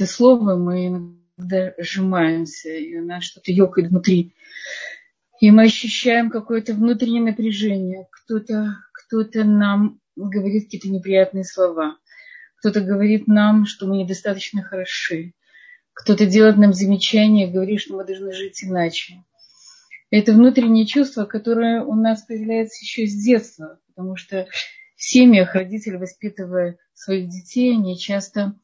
это слово, мы иногда сжимаемся, и у нас что-то ёкает внутри. И мы ощущаем какое-то внутреннее напряжение. Кто-то кто нам говорит какие-то неприятные слова. Кто-то говорит нам, что мы недостаточно хороши. Кто-то делает нам замечания, говорит, что мы должны жить иначе. Это внутреннее чувство, которое у нас появляется еще с детства, потому что в семьях родители, воспитывая своих детей, они часто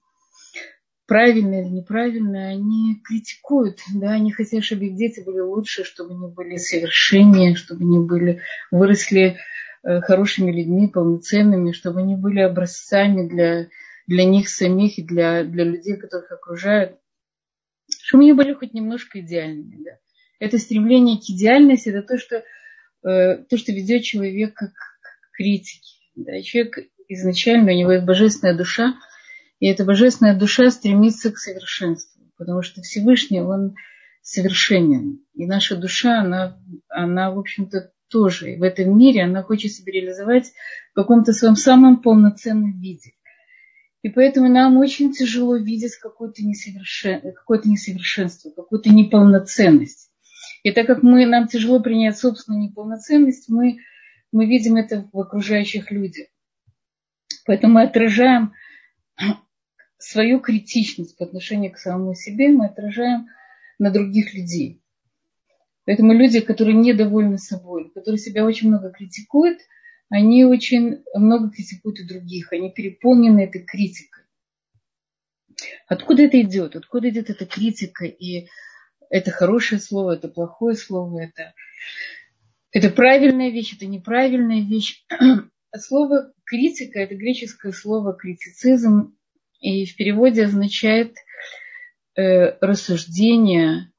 правильно или неправильно, они критикуют, да, они хотят, чтобы их дети были лучше, чтобы они были совершеннее, чтобы они были, выросли э, хорошими людьми, полноценными, чтобы они были образцами для, для них самих и для, для людей, которых окружают, чтобы они были хоть немножко идеальными, да. Это стремление к идеальности, это то, что, э, то, что ведет человека к, к критике. Да. Человек изначально, у него есть божественная душа, и эта божественная душа стремится к совершенству, потому что Всевышний, он совершенен. И наша душа, она, она в общем-то, тоже и в этом мире, она хочет себя реализовать в каком-то своем самом полноценном виде. И поэтому нам очень тяжело видеть какое-то, несовершен... какое несовершенство, какую-то неполноценность. И так как мы, нам тяжело принять собственную неполноценность, мы, мы видим это в окружающих людях. Поэтому мы отражаем свою критичность по отношению к самому себе мы отражаем на других людей. Поэтому люди, которые недовольны собой, которые себя очень много критикуют, они очень много критикуют и других, они переполнены этой критикой. Откуда это идет? Откуда идет эта критика? И это хорошее слово, это плохое слово, это, это правильная вещь, это неправильная вещь. Слово критика – это греческое слово критицизм, и в переводе означает э, рассуждение,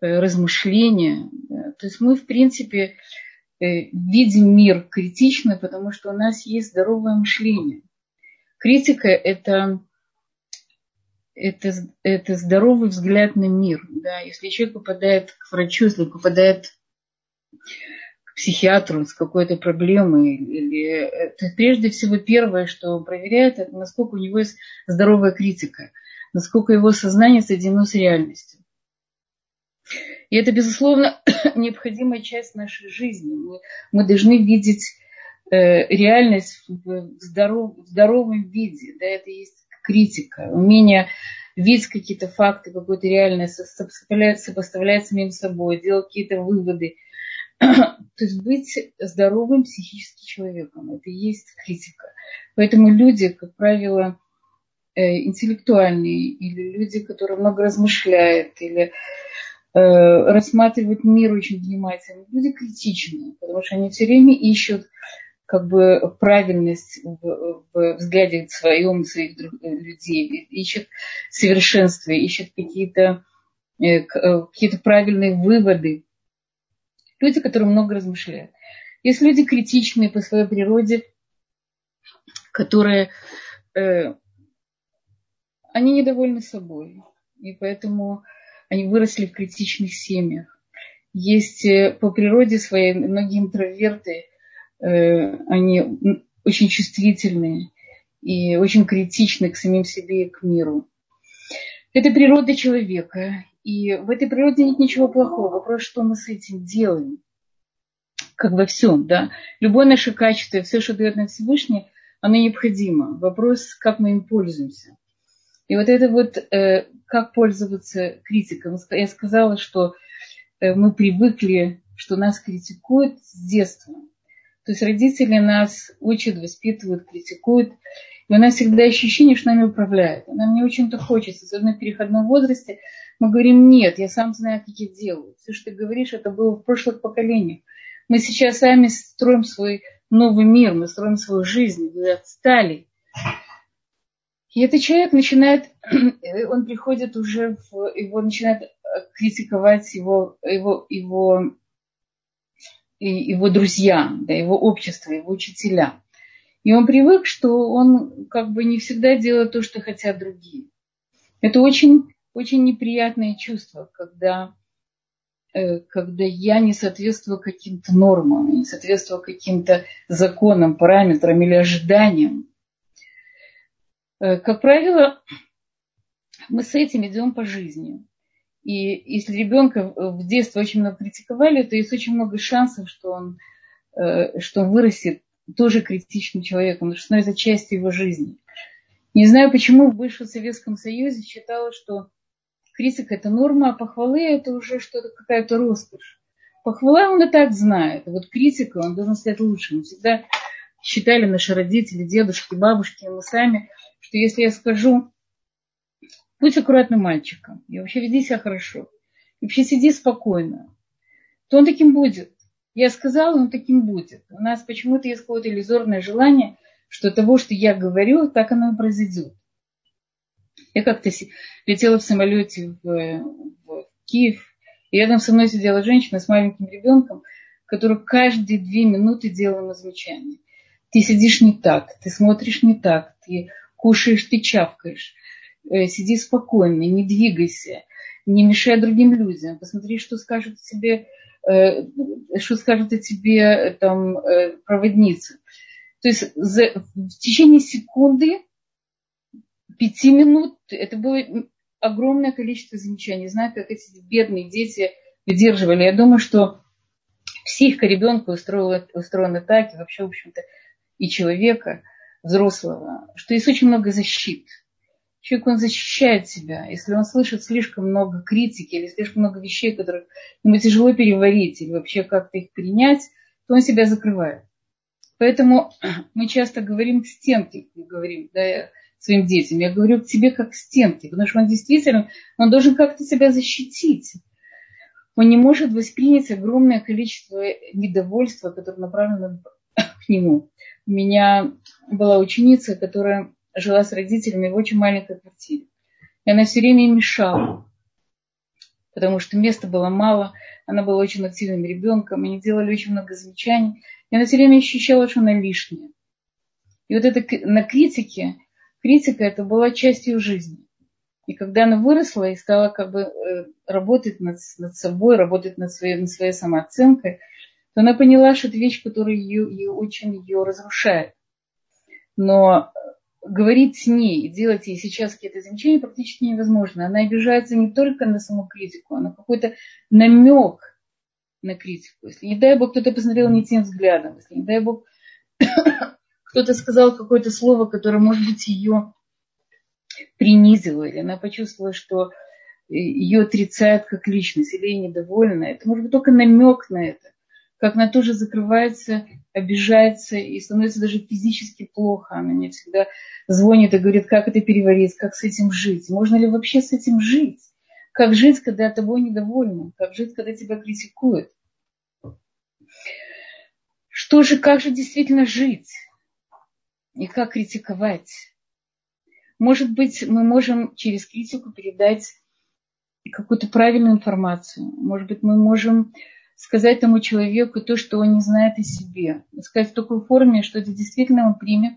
э, размышление. То есть мы, в принципе, э, видим мир критично, потому что у нас есть здоровое мышление. Критика это, это, это здоровый взгляд на мир. Да. Если человек попадает к врачу, если попадает психиатру с какой-то проблемой. Или, это прежде всего первое, что он проверяет, это насколько у него есть здоровая критика, насколько его сознание соединено с реальностью. И это, безусловно, необходимая часть нашей жизни. Мы, мы должны видеть э, реальность в, здоров, в здоровом виде. Да, это есть критика, умение видеть какие-то факты, какую-то реальность, сопоставлять, сопоставлять с самим собой, делать какие-то выводы – То есть быть здоровым психическим человеком. Это и есть критика. Поэтому люди, как правило, э, интеллектуальные или люди, которые много размышляют или э, рассматривают мир очень внимательно, люди критичные, потому что они все время ищут как бы правильность в, в взгляде своем своих людей, ищут совершенство, ищут какие-то э, какие-то правильные выводы люди, которые много размышляют. Есть люди критичные по своей природе, которые э, они недовольны собой, и поэтому они выросли в критичных семьях. Есть э, по природе своей многие интроверты, э, они очень чувствительные и очень критичны к самим себе и к миру. Это природа человека. И в этой природе нет ничего плохого. Вопрос, что мы с этим делаем. Как во всем, да. Любое наше качество, все, что дает нам Всевышний, оно необходимо. Вопрос, как мы им пользуемся. И вот это вот, э, как пользоваться критикой. Я сказала, что э, мы привыкли, что нас критикуют с детства. То есть родители нас учат, воспитывают, критикуют. И у нас всегда ощущение, что нами управляют. Нам не очень-то хочется, особенно в переходном возрасте, мы говорим, нет, я сам знаю, как я делаю. Все, что ты говоришь, это было в прошлых поколениях. Мы сейчас сами строим свой новый мир, мы строим свою жизнь, вы отстали. И этот человек начинает, он приходит уже, в, его начинает критиковать его, его, его, его друзья, да, его общество, его учителя. И он привык, что он как бы не всегда делает то, что хотят другие. Это очень очень неприятное чувство, когда, э, когда я не соответствую каким-то нормам, не соответствую каким-то законам, параметрам или ожиданиям. Э, как правило, мы с этим идем по жизни. И если ребенка в детстве очень много критиковали, то есть очень много шансов, что он, э, что он вырастет тоже критичным человеком, потому что становится частью его жизни. Не знаю, почему в бывшем Советском Союзе считалось, что критика – это норма, а похвалы – это уже что-то, какая-то роскошь. Похвала он и так знает, а вот критика он должен стать лучшим. Всегда считали наши родители, дедушки, бабушки, мы сами, что если я скажу, будь аккуратным мальчиком, и вообще веди себя хорошо, и вообще сиди спокойно, то он таким будет. Я сказала, он таким будет. У нас почему-то есть какое-то иллюзорное желание, что того, что я говорю, так оно и произойдет. Я как-то летела в самолете в, в Киев, и рядом со мной сидела женщина с маленьким ребенком, которая каждые две минуты делала замечание. Ты сидишь не так, ты смотришь не так, ты кушаешь, ты чавкаешь. Э, сиди спокойно, не двигайся, не мешай другим людям. Посмотри, что скажут тебе, что скажут о тебе э, там проводница. То есть за, в течение секунды, пяти минут, это было огромное количество замечаний. Знаю, как эти бедные дети выдерживали. Я думаю, что психика ребенка устроена, устроена так, и вообще, в общем-то, и человека, взрослого, что есть очень много защит. Человек, он защищает себя. Если он слышит слишком много критики или слишком много вещей, которые ему тяжело переварить или вообще как-то их принять, то он себя закрывает. Поэтому мы часто говорим к стенке, говорим да, своим детям. Я говорю к тебе как к стенке, потому что он действительно, он должен как-то себя защитить. Он не может воспринять огромное количество недовольства, которое направлено к нему. У меня была ученица, которая жила с родителями в очень маленькой квартире. И она все время им мешала, потому что места было мало, она была очень активным ребенком, они делали очень много замечаний, и она все время ощущала, что она лишняя. И вот это на критике, критика это была частью жизни. И когда она выросла и стала как бы э, работать над, над собой, работать над своей, над своей самооценкой, то она поняла, что это вещь, которая ее, ее очень ее разрушает. Но говорить с ней и делать ей сейчас какие-то замечания практически невозможно. Она обижается не только на саму критику, а на какой-то намек на критику. Если, не дай бог, кто-то посмотрел не тем взглядом, если, не дай бог, кто-то сказал какое-то слово, которое, может быть, ее принизило, или она почувствовала, что ее отрицают как личность, или ей недовольна, это может быть только намек на это как она тоже закрывается, обижается и становится даже физически плохо. Она мне всегда звонит и говорит, как это переварить, как с этим жить. Можно ли вообще с этим жить? Как жить, когда тобой недовольны? Как жить, когда тебя критикуют? Что же, как же действительно жить? И как критиковать? Может быть, мы можем через критику передать какую-то правильную информацию. Может быть, мы можем сказать тому человеку то, что он не знает о себе. Сказать в такой форме, что это действительно он примет.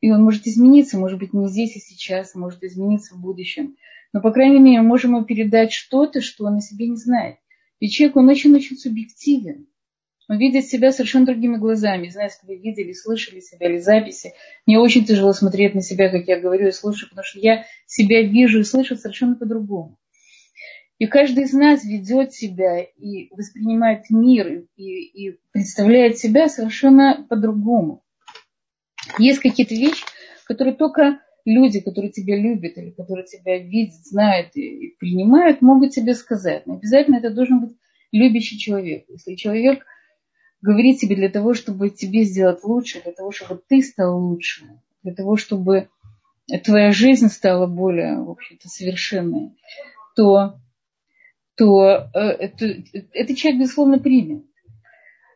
И он может измениться, может быть, не здесь и сейчас, может измениться в будущем. Но, по крайней мере, можем ему передать что-то, что он о себе не знает. И человек, он очень-очень субъективен. Он видит себя совершенно другими глазами. Знаю, если вы видели, слышали себя или записи. Мне очень тяжело смотреть на себя, как я говорю и слушаю, потому что я себя вижу и слышу совершенно по-другому. И каждый из нас ведет себя и воспринимает мир и, и представляет себя совершенно по-другому. Есть какие-то вещи, которые только люди, которые тебя любят или которые тебя видят, знают и принимают, могут тебе сказать. Но обязательно это должен быть любящий человек. Если человек говорит тебе для того, чтобы тебе сделать лучше, для того, чтобы ты стал лучше, для того, чтобы твоя жизнь стала более, в общем-то, совершенной, то то э, это, этот человек, безусловно, примет.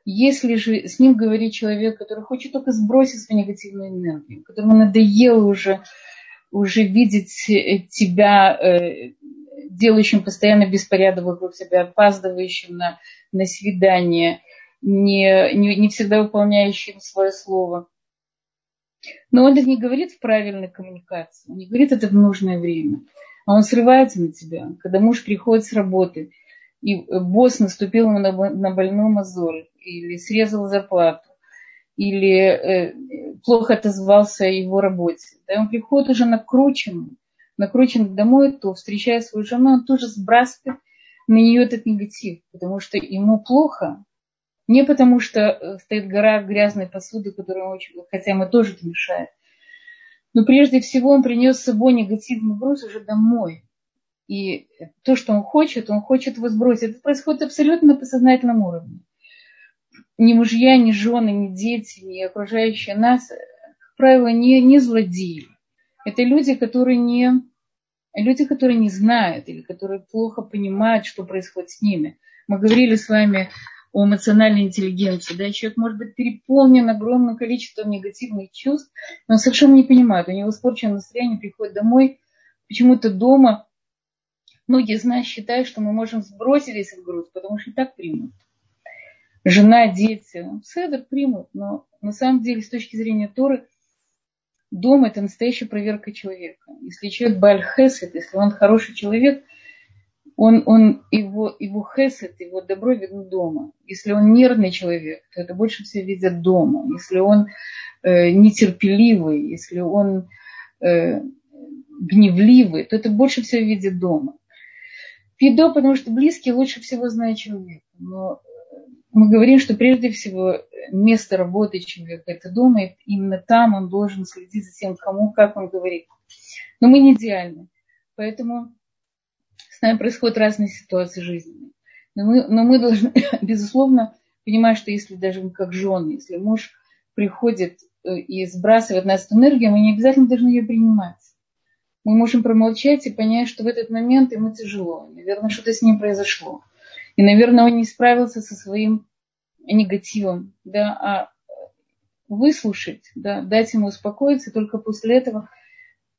Если же с ним говорит человек, который хочет только сбросить свою негативную энергию, которому надоело уже, уже видеть э, тебя э, делающим постоянно беспорядок вокруг себя, опаздывающим на, на свидание, не, не, не всегда выполняющим свое слово. Но он это не говорит в правильной коммуникации, он не говорит это в нужное время а он срывается на тебя. Когда муж приходит с работы, и босс наступил ему на больную мозоль, или срезал зарплату, или э, плохо отозвался о его работе. Да, он приходит уже накрученный, накручен домой, то, встречая свою жену, он тоже сбрасывает на нее этот негатив, потому что ему плохо, не потому что э, стоит гора грязной посуды, которая очень, хотя ему тоже это мешает, но прежде всего он принес с собой негативный груз уже домой. И то, что он хочет, он хочет его сбросить. Это происходит абсолютно на подсознательном уровне. Ни мужья, ни жены, ни дети, ни окружающие нас, как правило, не, не злодеи. Это люди, которые не, люди, которые не знают или которые плохо понимают, что происходит с ними. Мы говорили с вами о эмоциональной интеллигенции. Да? Человек может быть переполнен огромным количеством негативных чувств, но он совершенно не понимает. У него испорченное настроение, приходит домой, почему-то дома. Многие из нас считают, что мы можем сбросить весь этот груз, потому что и так примут. Жена, дети, седер примут, но на самом деле с точки зрения Торы дом это настоящая проверка человека. Если человек бальхесет, если он хороший человек – он, он его, его хесед, его добро видно дома. Если он нервный человек, то это больше всего видят дома. Если он э, нетерпеливый, если он э, гневливый, то это больше всего видит дома. Пидо, потому что близкий лучше всего знает человека. Но мы говорим, что прежде всего место работы человека – это дома, и именно там он должен следить за тем, кому, как он говорит. Но мы не идеальны. Поэтому с нами происходят разные ситуации жизненные. Но мы, но мы должны, безусловно, понимать, что если даже как жены, если муж приходит э, и сбрасывает нас эту энергию, мы не обязательно должны ее принимать. Мы можем промолчать и понять, что в этот момент ему тяжело. Наверное, что-то с ним произошло. И, наверное, он не справился со своим негативом. Да, а выслушать, да, дать ему успокоиться, только после этого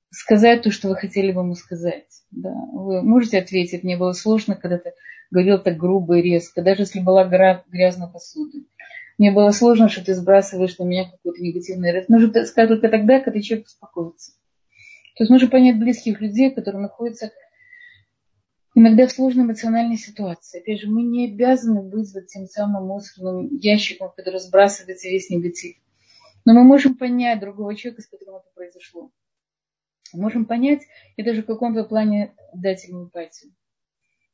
сказать то, что вы хотели бы ему сказать. Да. Вы можете ответить, мне было сложно, когда ты говорил так грубо и резко, даже если была гора грязной посуды. Мне было сложно, что ты сбрасываешь на меня какую-то негативную энергию. Нужно сказать только тогда, когда человек успокоится. То есть нужно понять близких людей, которые находятся иногда в сложной эмоциональной ситуации. Опять же, мы не обязаны вызвать тем самым мусорным ящиком, который сбрасывается весь негатив. Но мы можем понять другого человека, с которым это произошло можем понять и даже в каком-то плане дать ему эмпатию.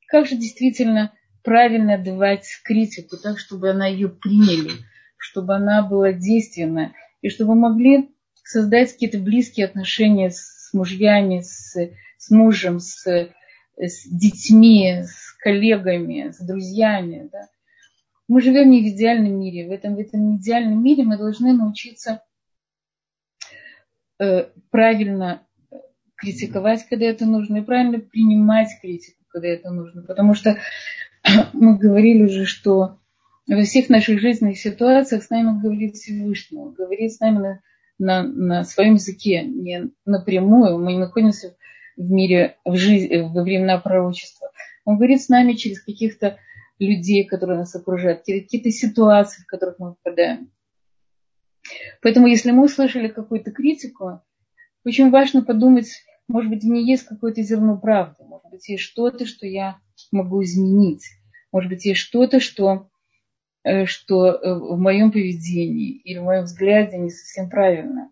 Как же действительно правильно давать критику так, чтобы она ее приняли, чтобы она была действенна, и чтобы могли создать какие-то близкие отношения с мужьями, с, с мужем, с, с детьми, с коллегами, с друзьями. Да? Мы живем не в идеальном мире. В этом, в этом идеальном мире мы должны научиться э, правильно критиковать, когда это нужно, и правильно принимать критику, когда это нужно. Потому что мы говорили уже, что во всех наших жизненных ситуациях с нами говорит Всевышний, он говорит с нами на, на, на своем языке, не напрямую, мы не находимся в мире, в жизни, во времена пророчества. Он говорит с нами через каких-то людей, которые нас окружают, какие-то ситуации, в которых мы попадаем. Поэтому, если мы услышали какую-то критику, очень важно подумать, может быть, в ней есть какое-то зерно правды, может быть, есть что-то, что я могу изменить, может быть, есть что-то, что, э, что э, в моем поведении или в моем взгляде не совсем правильно.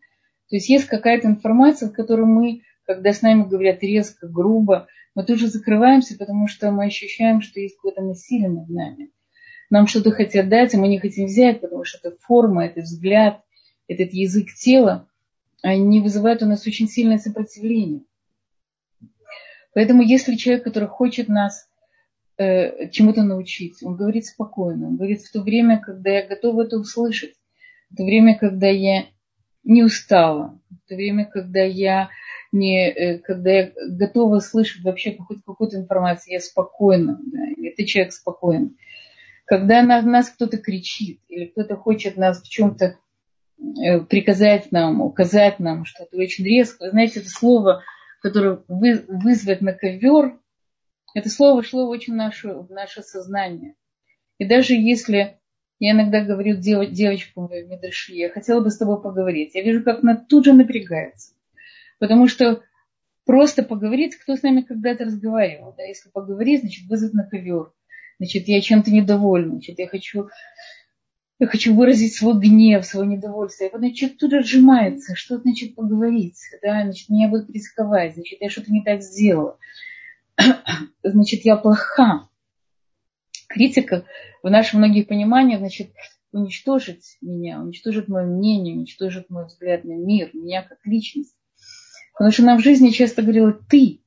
То есть есть какая-то информация, в которой мы, когда с нами говорят резко, грубо, мы тоже закрываемся, потому что мы ощущаем, что есть какое-то насилие над нами. Нам что-то хотят дать, а мы не хотим взять, потому что это форма, это взгляд, этот язык тела – они вызывают у нас очень сильное сопротивление. Поэтому если человек, который хочет нас э, чему-то научить, он говорит спокойно, он говорит в то время, когда я готова это услышать, в то время, когда я не устала, в то время, когда я не, э, когда я готова слышать вообще какую-то, какую-то информацию, я спокойна, да, это человек спокойный. Когда на нас кто-то кричит, или кто-то хочет нас в чем-то приказать нам, указать нам что-то очень резко. знаете, это слово, которое вы, вызвать на ковер, это слово шло очень в наше, в наше сознание. И даже если я иногда говорю дев, девочкам в Медраши, я хотела бы с тобой поговорить, я вижу, как она тут же напрягается. Потому что просто поговорить, кто с нами когда-то разговаривал. Да? Если поговорить, значит вызвать на ковер. Значит, я чем-то недовольна, значит, я хочу я хочу выразить свой гнев, свое недовольство. И потом человек тут отжимается, что значит поговорить, да, значит, меня будут критиковать, значит, я что-то не так сделала, значит, я плоха. Критика в нашем многих пониманиях, значит, уничтожить меня, уничтожить мое мнение, уничтожить мой взгляд на мир, меня как личность. Потому что нам в жизни часто говорила, ты,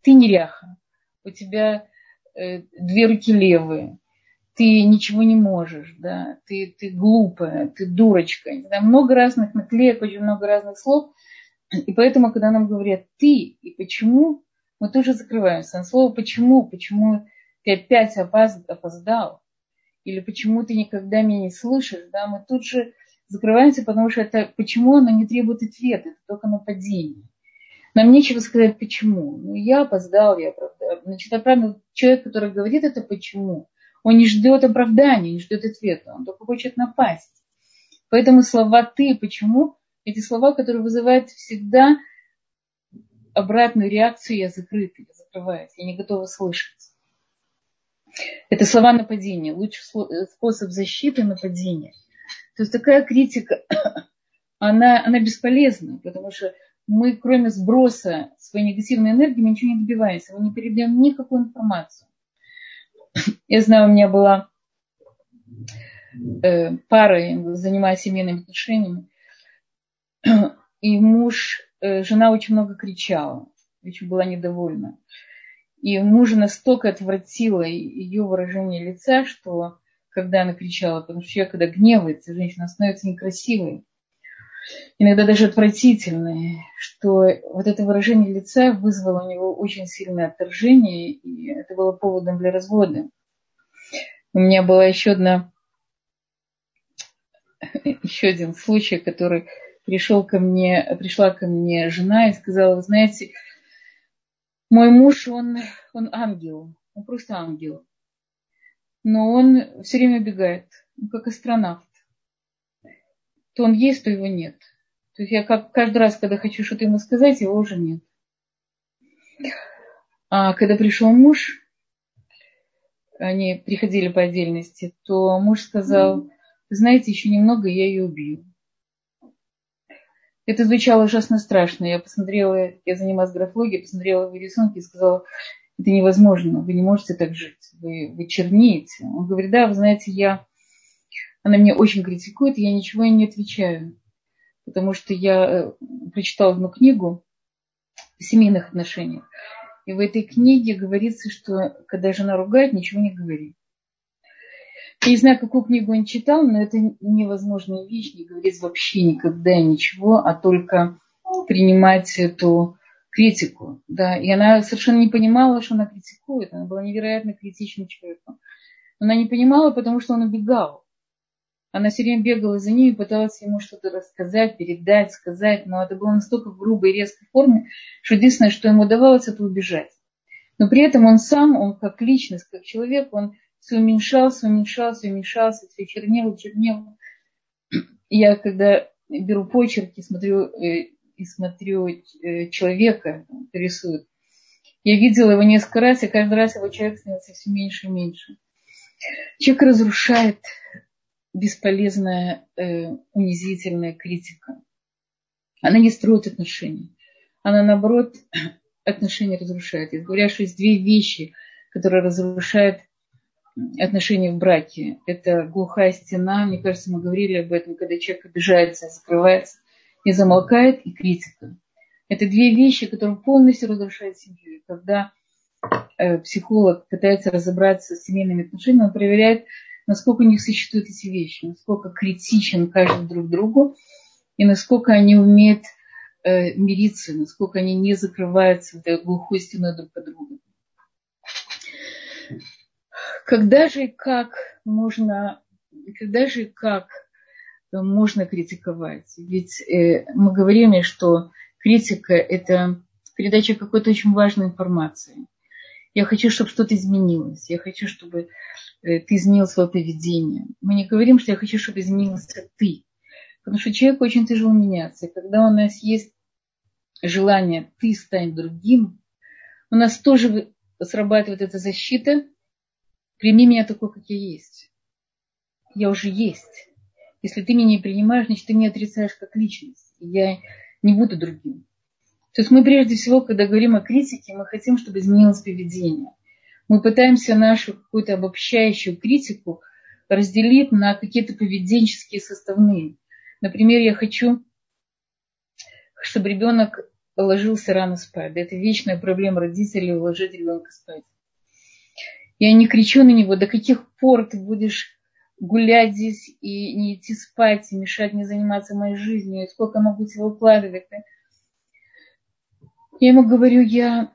ты неряха, у тебя э, две руки левые, ты ничего не можешь, да, ты, ты глупая, ты дурочка. Да, много разных наклеек, очень много разных слов. И поэтому, когда нам говорят ты и почему, мы тоже закрываемся. На слово почему, почему ты опять опоздал, или почему ты никогда меня не слышишь, да, мы тут же закрываемся, потому что это почему оно не требует ответа, это только нападение. Нам нечего сказать почему. Ну, я опоздал, я оправдал. Значит, оправдан человек, который говорит это почему, он не ждет оправдания, не ждет ответа, он только хочет напасть. Поэтому слова «ты» почему? Эти слова, которые вызывают всегда обратную реакцию «я закрыт», я закрываюсь, я не готова слышать. Это слова нападения, лучший способ защиты нападения. То есть такая критика, она, она бесполезна, потому что мы, кроме сброса своей негативной энергии, мы ничего не добиваемся, мы не передаем никакую информацию. Я знаю, у меня была э, пара, занимаясь семейными отношениями, и муж, э, жена очень много кричала, очень была недовольна. И мужа настолько отвратило ее выражение лица, что когда она кричала, потому что человек, когда гневается, женщина становится некрасивой, иногда даже отвратительной, что вот это выражение лица вызвало у него очень сильное отторжение, и это было поводом для развода. У меня была еще одна, еще один случай, который пришел ко мне, пришла ко мне жена и сказала, вы знаете, мой муж, он, он ангел, он просто ангел. Но он все время убегает, он как астронавт. То он есть, то его нет. То есть я как каждый раз, когда хочу что-то ему сказать, его уже нет. А когда пришел муж, они приходили по отдельности, то муж сказал, вы знаете, еще немного, я ее убью. Это звучало ужасно страшно. Я посмотрела, я занималась графологией, посмотрела его рисунки и сказала, это невозможно, вы не можете так жить, вы, вы чернеете. Он говорит, да, вы знаете, я, она меня очень критикует, я ничего ей не отвечаю, потому что я э, прочитала одну книгу о семейных отношениях, и в этой книге говорится, что когда жена ругает, ничего не говорит. Я не знаю, какую книгу он читал, но это невозможная вещь, не говорить вообще никогда ничего, а только принимать эту критику. Да. И она совершенно не понимала, что она критикует. Она была невероятно критичным человеком. Она не понимала, потому что он убегал. Она все время бегала за ним и пыталась ему что-то рассказать, передать, сказать, но это было настолько в грубой и резкой форме, что единственное, что ему удавалось, это убежать. Но при этом он сам, он как личность, как человек, он все уменьшался, уменьшался, уменьшался, все чернел, чернел. Я когда беру почерки, смотрю э, и смотрю э, человека, рисует, я видела его несколько раз, и каждый раз его человек становится все меньше и меньше. Человек разрушает бесполезная, э, унизительная критика. Она не строит отношения. Она, наоборот, отношения разрушает. Я говорю, что есть две вещи, которые разрушают отношения в браке. Это глухая стена, мне кажется, мы говорили об этом, когда человек обижается, закрывается, не замолкает, и критика. Это две вещи, которые полностью разрушают семью. Когда э, психолог пытается разобраться с семейными отношениями, он проверяет, насколько у них существуют эти вещи, насколько критичен каждый друг другу, и насколько они умеют э, мириться, насколько они не закрываются в глухой стеной друг под другом. Когда же и как можно, когда же и как можно критиковать? Ведь э, мы говорим, что критика – это передача какой-то очень важной информации. Я хочу, чтобы что-то изменилось. Я хочу, чтобы э, ты изменил свое поведение. Мы не говорим, что я хочу, чтобы изменился ты. Потому что человеку очень тяжело меняться. И когда у нас есть желание ты стать другим, у нас тоже срабатывает эта защита – Прими меня такой, как я есть. Я уже есть. Если ты меня не принимаешь, значит, ты меня отрицаешь как личность. Я не буду другим. То есть мы прежде всего, когда говорим о критике, мы хотим, чтобы изменилось поведение. Мы пытаемся нашу какую-то обобщающую критику разделить на какие-то поведенческие составные. Например, я хочу, чтобы ребенок ложился рано спать. Это вечная проблема родителей уложить ребенка спать. Я не кричу на него, до каких пор ты будешь гулять здесь и не идти спать, и мешать мне заниматься моей жизнью, и сколько могу тебя укладывать. Я ему говорю, я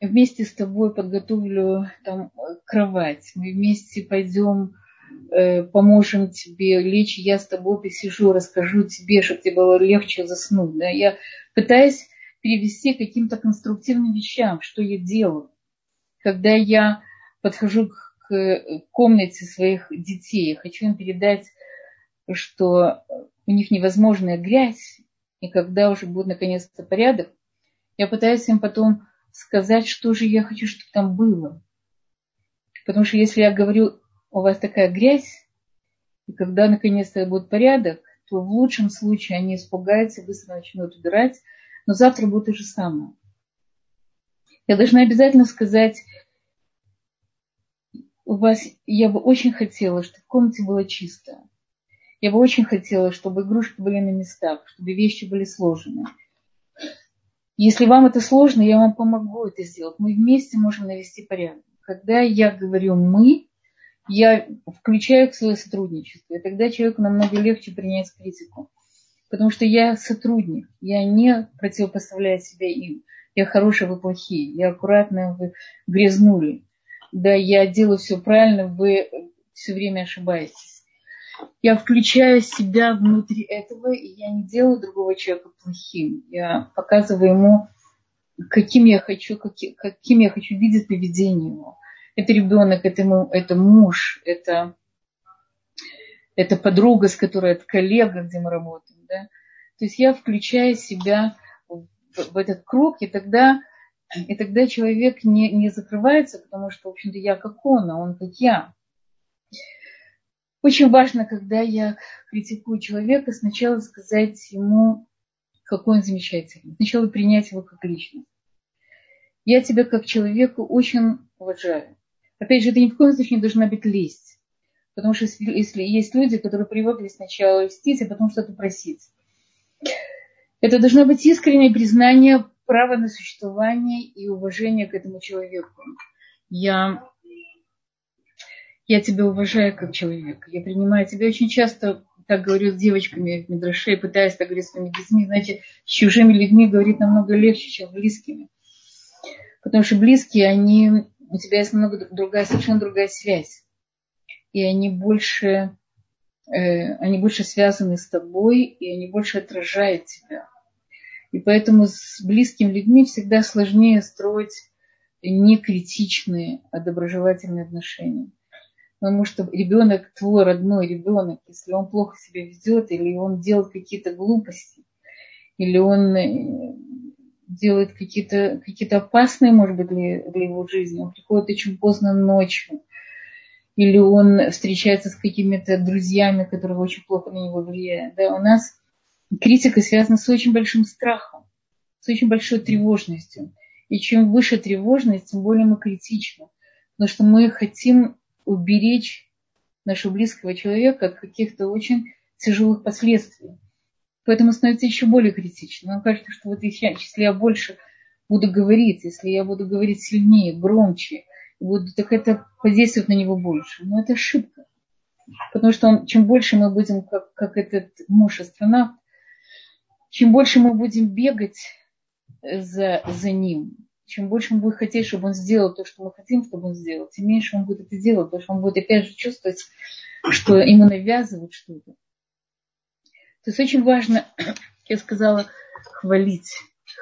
вместе с тобой подготовлю там кровать, мы вместе пойдем, э, поможем тебе лечь, я с тобой посижу, расскажу тебе, чтобы тебе было легче заснуть. Да? Я пытаюсь перевести каким-то конструктивным вещам, что я делаю. Когда я подхожу к комнате своих детей, я хочу им передать, что у них невозможная грязь, и когда уже будет наконец-то порядок, я пытаюсь им потом сказать, что же я хочу, чтобы там было. Потому что если я говорю, у вас такая грязь, и когда наконец-то будет порядок, то в лучшем случае они испугаются, быстро начнут убирать, но завтра будет то же самое. Я должна обязательно сказать, у вас, я бы очень хотела, чтобы в комнате было чисто. Я бы очень хотела, чтобы игрушки были на местах, чтобы вещи были сложены. Если вам это сложно, я вам помогу это сделать. Мы вместе можем навести порядок. Когда я говорю «мы», я включаю в свое сотрудничество. И тогда человеку намного легче принять критику. Потому что я сотрудник. Я не противопоставляю себя им. Я хороший, вы плохие. Я аккуратная, вы грязнули. Да, я делаю все правильно, вы все время ошибаетесь я включаю себя внутри этого, и я не делаю другого человека плохим. Я показываю ему, каким я хочу, каким, каким я хочу видеть поведение его. Это ребенок, это, ему, это муж, это, это подруга, с которой, это коллега, где мы работаем. Да? То есть я включаю себя в, в этот круг, и тогда, и тогда человек не, не закрывается, потому что, в общем-то, я как он, а он как я. Очень важно, когда я критикую человека, сначала сказать ему, какой он замечательный. Сначала принять его как личность. Я тебя как человека очень уважаю. Опять же, это ни в коем случае не должна быть лесть. Потому что если есть люди, которые привыкли сначала льстить, а потом что-то просить. Это должно быть искреннее признание права на существование и уважение к этому человеку. Я я тебя уважаю как человека, я принимаю тебя очень часто, так говорю с девочками в Медраше, пытаясь так говорить с своими детьми, знаете, с чужими людьми говорить намного легче, чем близкими. Потому что близкие, они, у тебя есть намного другая, совершенно другая связь. И они больше, э, они больше связаны с тобой, и они больше отражают тебя. И поэтому с близкими людьми всегда сложнее строить не критичные, а доброжелательные отношения потому что ребенок, твой родной ребенок, если он плохо себя ведет, или он делает какие-то глупости, или он э, делает какие-то какие опасные, может быть, для, для его жизни, он приходит очень поздно ночью, или он встречается с какими-то друзьями, которые очень плохо на него влияют. Да, у нас критика связана с очень большим страхом, с очень большой тревожностью. И чем выше тревожность, тем более мы критичны. Потому что мы хотим уберечь нашего близкого человека от каких-то очень тяжелых последствий. Поэтому становится еще более критично. Нам кажется, что вот если я больше буду говорить, если я буду говорить сильнее, громче, буду, так это подействует на него больше. Но это ошибка. Потому что он, чем больше мы будем, как, как этот муж астронавт, чем больше мы будем бегать за, за ним, чем больше он будет хотеть, чтобы он сделал то, что мы хотим, чтобы он сделал, тем меньше он будет это делать, потому что он будет опять же чувствовать, что ему навязывают что-то. То есть очень важно, я сказала, хвалить.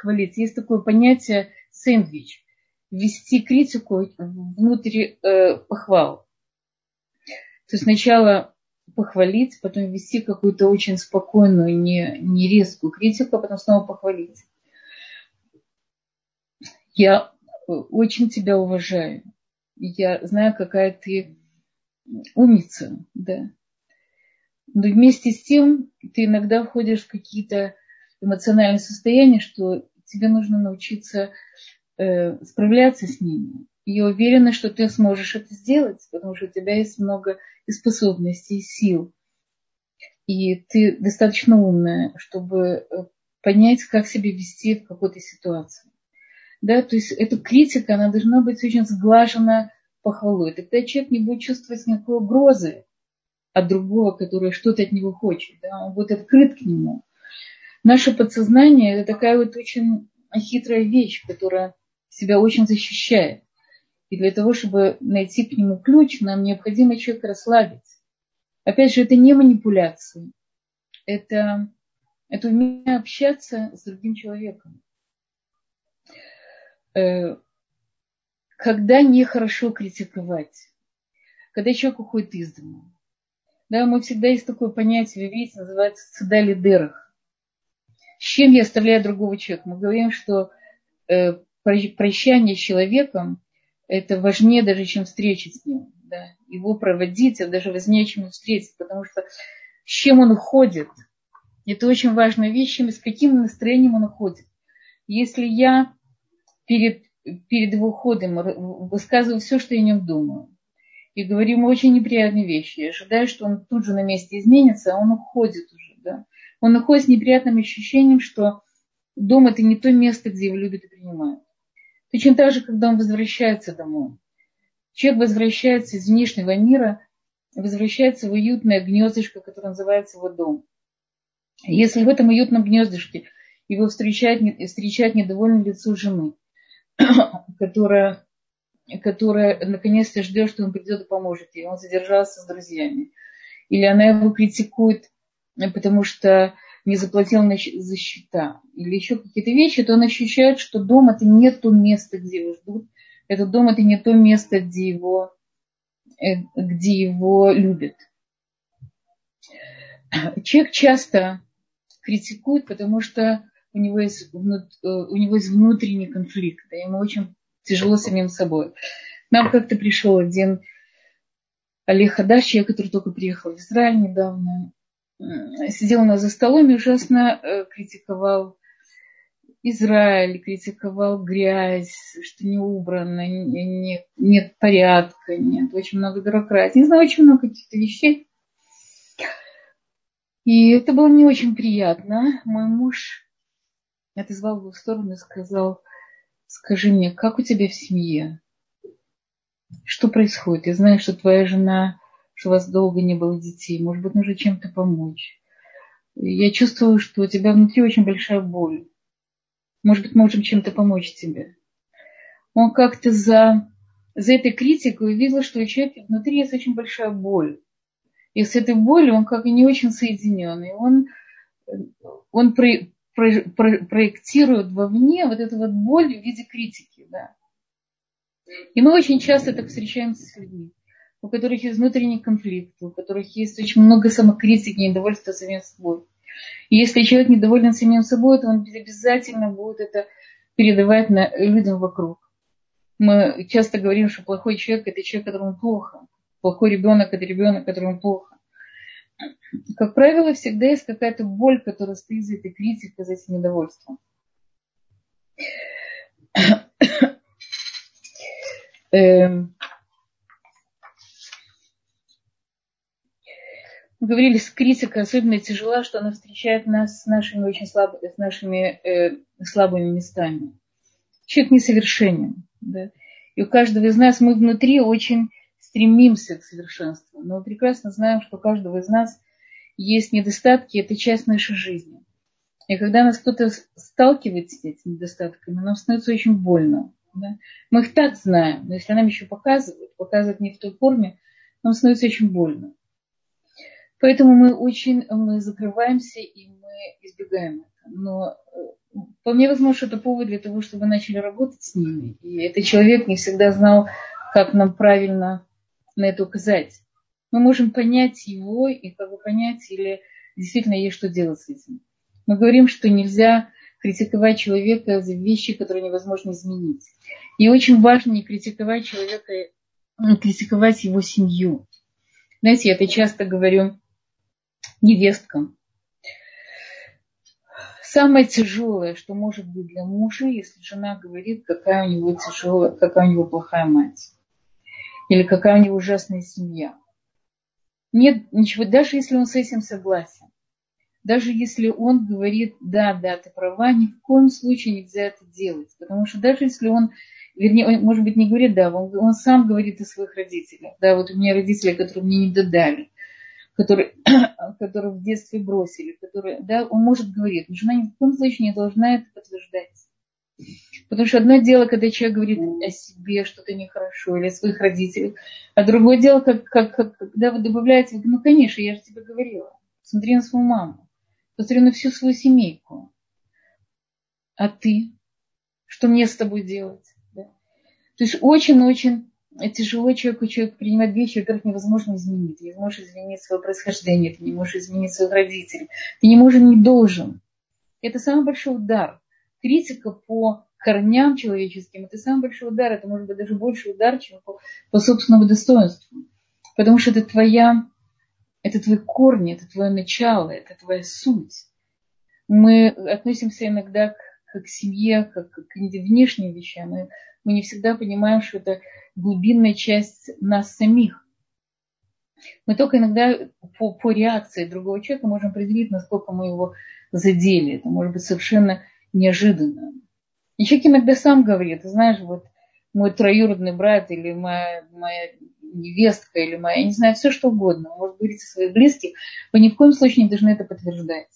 Хвалить. Есть такое понятие сэндвич. Ввести критику внутрь э, похвал. То есть сначала похвалить, потом ввести какую-то очень спокойную, не, не резкую критику, а потом снова похвалить я э, очень тебя уважаю. Я знаю, какая ты умница, да. Но вместе с тем ты иногда входишь в какие-то эмоциональные состояния, что тебе нужно научиться э, справляться с ними. Я уверена, что ты сможешь это сделать, потому что у тебя есть много и способностей, и сил. И ты достаточно умная, чтобы э, понять, как себя вести в какой-то ситуации. Да, то есть эта критика, она должна быть очень сглажена похвалой. Тогда человек не будет чувствовать никакой угрозы от другого, который что-то от него хочет. Да? Он будет открыт к нему. Наше подсознание – это такая вот очень хитрая вещь, которая себя очень защищает. И для того, чтобы найти к нему ключ, нам необходимо человека расслабить. Опять же, это не манипуляции. Это, это умение общаться с другим человеком. Э, когда нехорошо критиковать, когда человек уходит из дома. Да, мы всегда есть такое понятие, вы видите, называется цедали дерах. С чем я оставляю другого человека? Мы говорим, что э, прощание с человеком это важнее даже, чем встреча с ним. Да. Его проводить, это даже важнее, чем встретить, потому что с чем он уходит, это очень важная вещь, с каким настроением он уходит. Если я перед, перед его уходом высказываю все, что я о нем думаю, и говорю ему очень неприятные вещи, я ожидаю, что он тут же на месте изменится, а он уходит уже. Да? Он уходит с неприятным ощущением, что дом это не то место, где его любят и принимают. Точно так же, когда он возвращается домой. Человек возвращается из внешнего мира, возвращается в уютное гнездышко, которое называется его дом. Если в этом уютном гнездышке его встречает, встречает недовольное лицо жены, которая, которая наконец-то ждет, что он придет и поможет ей, он задержался с друзьями, или она его критикует, потому что не заплатил за счета. Или еще какие-то вещи, то он ощущает, что дом это не то место, где его ждут, этот дом это не то место, где его, э, где его любят. Человек часто критикует, потому что у него есть, э, у него есть внутренний конфликт, и ему очень тяжело самим собой. Нам как-то пришел один Олег Хадаш, человек, который только приехал в Израиль недавно, сидел у нас за столом и ужасно э, критиковал Израиль, критиковал грязь, что не убрано, нет, нет порядка, нет, очень много бюрократии. Не знаю, очень много каких-то вещей. И это было не очень приятно. Мой муж отозвал его в сторону и сказал, скажи мне, как у тебя в семье? Что происходит? Я знаю, что твоя жена что у вас долго не было детей, может быть, нужно чем-то помочь. Я чувствую, что у тебя внутри очень большая боль. Может быть, можем чем-то помочь тебе. Он как-то за, за этой критикой увидел, что у человека внутри есть очень большая боль. И с этой болью он как и не очень соединенный. Он, он про, про, про, проектирует вовне вот эту вот боль в виде критики. Да. И мы очень часто так встречаемся с людьми у которых есть внутренний конфликт, у которых есть очень много самокритики, недовольства самим собой. И если человек недоволен самим собой, то он обязательно будет это передавать на людям вокруг. Мы часто говорим, что плохой человек – это человек, которому плохо. Плохой ребенок – это ребенок, которому плохо. Как правило, всегда есть какая-то боль, которая стоит за этой критикой, за этим недовольством. Эм, мы говорили, с критикой особенно тяжела, что она встречает нас с нашими очень слаб, с нашими э, слабыми местами. Человек несовершенен. Да? И у каждого из нас мы внутри очень стремимся к совершенству. Но мы прекрасно знаем, что у каждого из нас есть недостатки, это часть нашей жизни. И когда нас кто-то сталкивает с этими недостатками, нам становится очень больно. Да? Мы их так знаем, но если нам еще показывают, показывают не в той форме, нам становится очень больно. Поэтому мы очень мы закрываемся и мы избегаем это. Но э, вполне возможно, что это повод для того, чтобы начали работать с ними. И этот человек не всегда знал, как нам правильно на это указать. Мы можем понять его и как бы понять, или действительно есть что делать с этим. Мы говорим, что нельзя критиковать человека за вещи, которые невозможно изменить. И очень важно не критиковать человека, не критиковать его семью. Знаете, я это часто говорю невесткам. Самое тяжелое, что может быть для мужа, если жена говорит, какая у него тяжелая, какая у него плохая мать. Или какая у него ужасная семья. Нет ничего, даже если он с этим согласен. Даже если он говорит, да, да, ты права, ни в коем случае нельзя это делать. Потому что даже если он, вернее, он, может быть, не говорит, да, он, он сам говорит о своих родителях. Да, вот у меня родители, которые мне не додали которые, которые в детстве бросили, которые, да, он может говорить, но жена ни в коем случае не должна это подтверждать. Потому что одно дело, когда человек говорит о себе что-то нехорошо или о своих родителях, а другое дело, как, как, как, когда вы добавляете, ну, конечно, я же тебе говорила, смотри на свою маму, посмотри на всю свою семейку. А ты? Что мне с тобой делать? Да? То есть очень-очень тяжело человеку, человек принимать вещи, которых невозможно изменить. Ты не можешь изменить свое происхождение, ты не можешь изменить своих родителей. Ты не можешь, не должен. Это самый большой удар. Критика по корням человеческим, это самый большой удар. Это может быть даже больше удар, чем по, по собственному достоинству. Потому что это твоя, это твои корни, это твое начало, это твоя суть. Мы относимся иногда к, к семье, как к внешним вещам. Мы, мы не всегда понимаем, что это глубинная часть нас самих. Мы только иногда по, по реакции другого человека можем определить, насколько мы его задели. Это может быть совершенно неожиданно. И человек иногда сам говорит, знаешь, вот мой троюродный брат или моя, моя невестка или моя, я не знаю, все что угодно, он может говорить о своих близких, вы ни в коем случае не должны это подтверждать.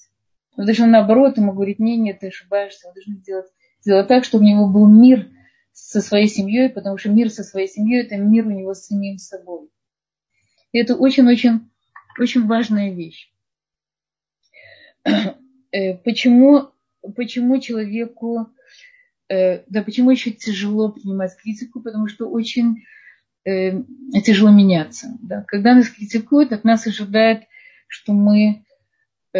Вы должны наоборот ему говорить, не, нет, ты ошибаешься, вы должны сделать, сделать так, чтобы у него был мир со своей семьей, потому что мир со своей семьей – это мир у него с самим собой. И это очень-очень очень важная вещь. Э, почему, почему человеку, да почему еще тяжело принимать критику, потому что очень э, тяжело меняться. Да. Когда нас критикуют, от нас ожидает, что мы,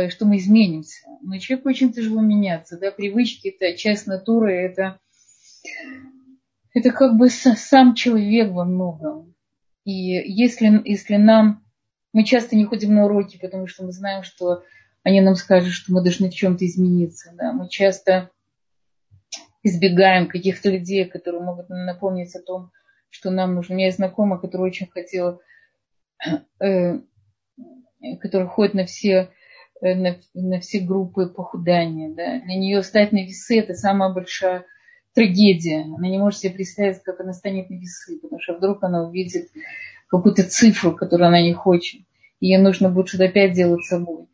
что мы изменимся. Но человеку очень тяжело меняться. Да. Привычки – это часть натуры, это это как бы сам человек во многом. И если, если нам, мы часто не ходим на уроки, потому что мы знаем, что они нам скажут, что мы должны в чем-то измениться. Да? Мы часто избегаем каких-то людей, которые могут напомнить о том, что нам нужно. У меня есть знакомая, которая очень хотела, э, которая ходит на все, э, на, на все группы похудания. Да? Для нее стать на весы – это самая большая трагедия. Она не может себе представить, как она станет на весы, потому что вдруг она увидит какую-то цифру, которую она не хочет. И ей нужно будет что-то опять делать собой.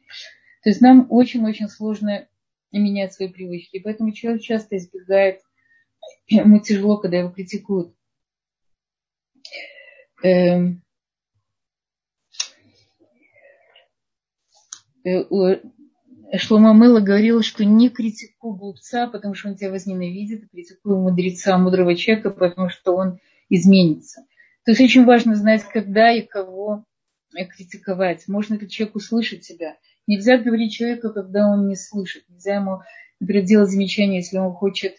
То есть нам очень-очень сложно менять свои привычки. И поэтому человек часто избегает, ему тяжело, когда его критикуют. Эм, э, Шлома Мэла говорила, что не критикуй глупца, потому что он тебя возненавидит, а критикуй мудреца, мудрого человека, потому что он изменится. То есть очень важно знать, когда и кого критиковать. Можно ли человек услышать тебя. Нельзя говорить человеку, когда он не слышит. Нельзя ему, например, делать замечание, если он хочет,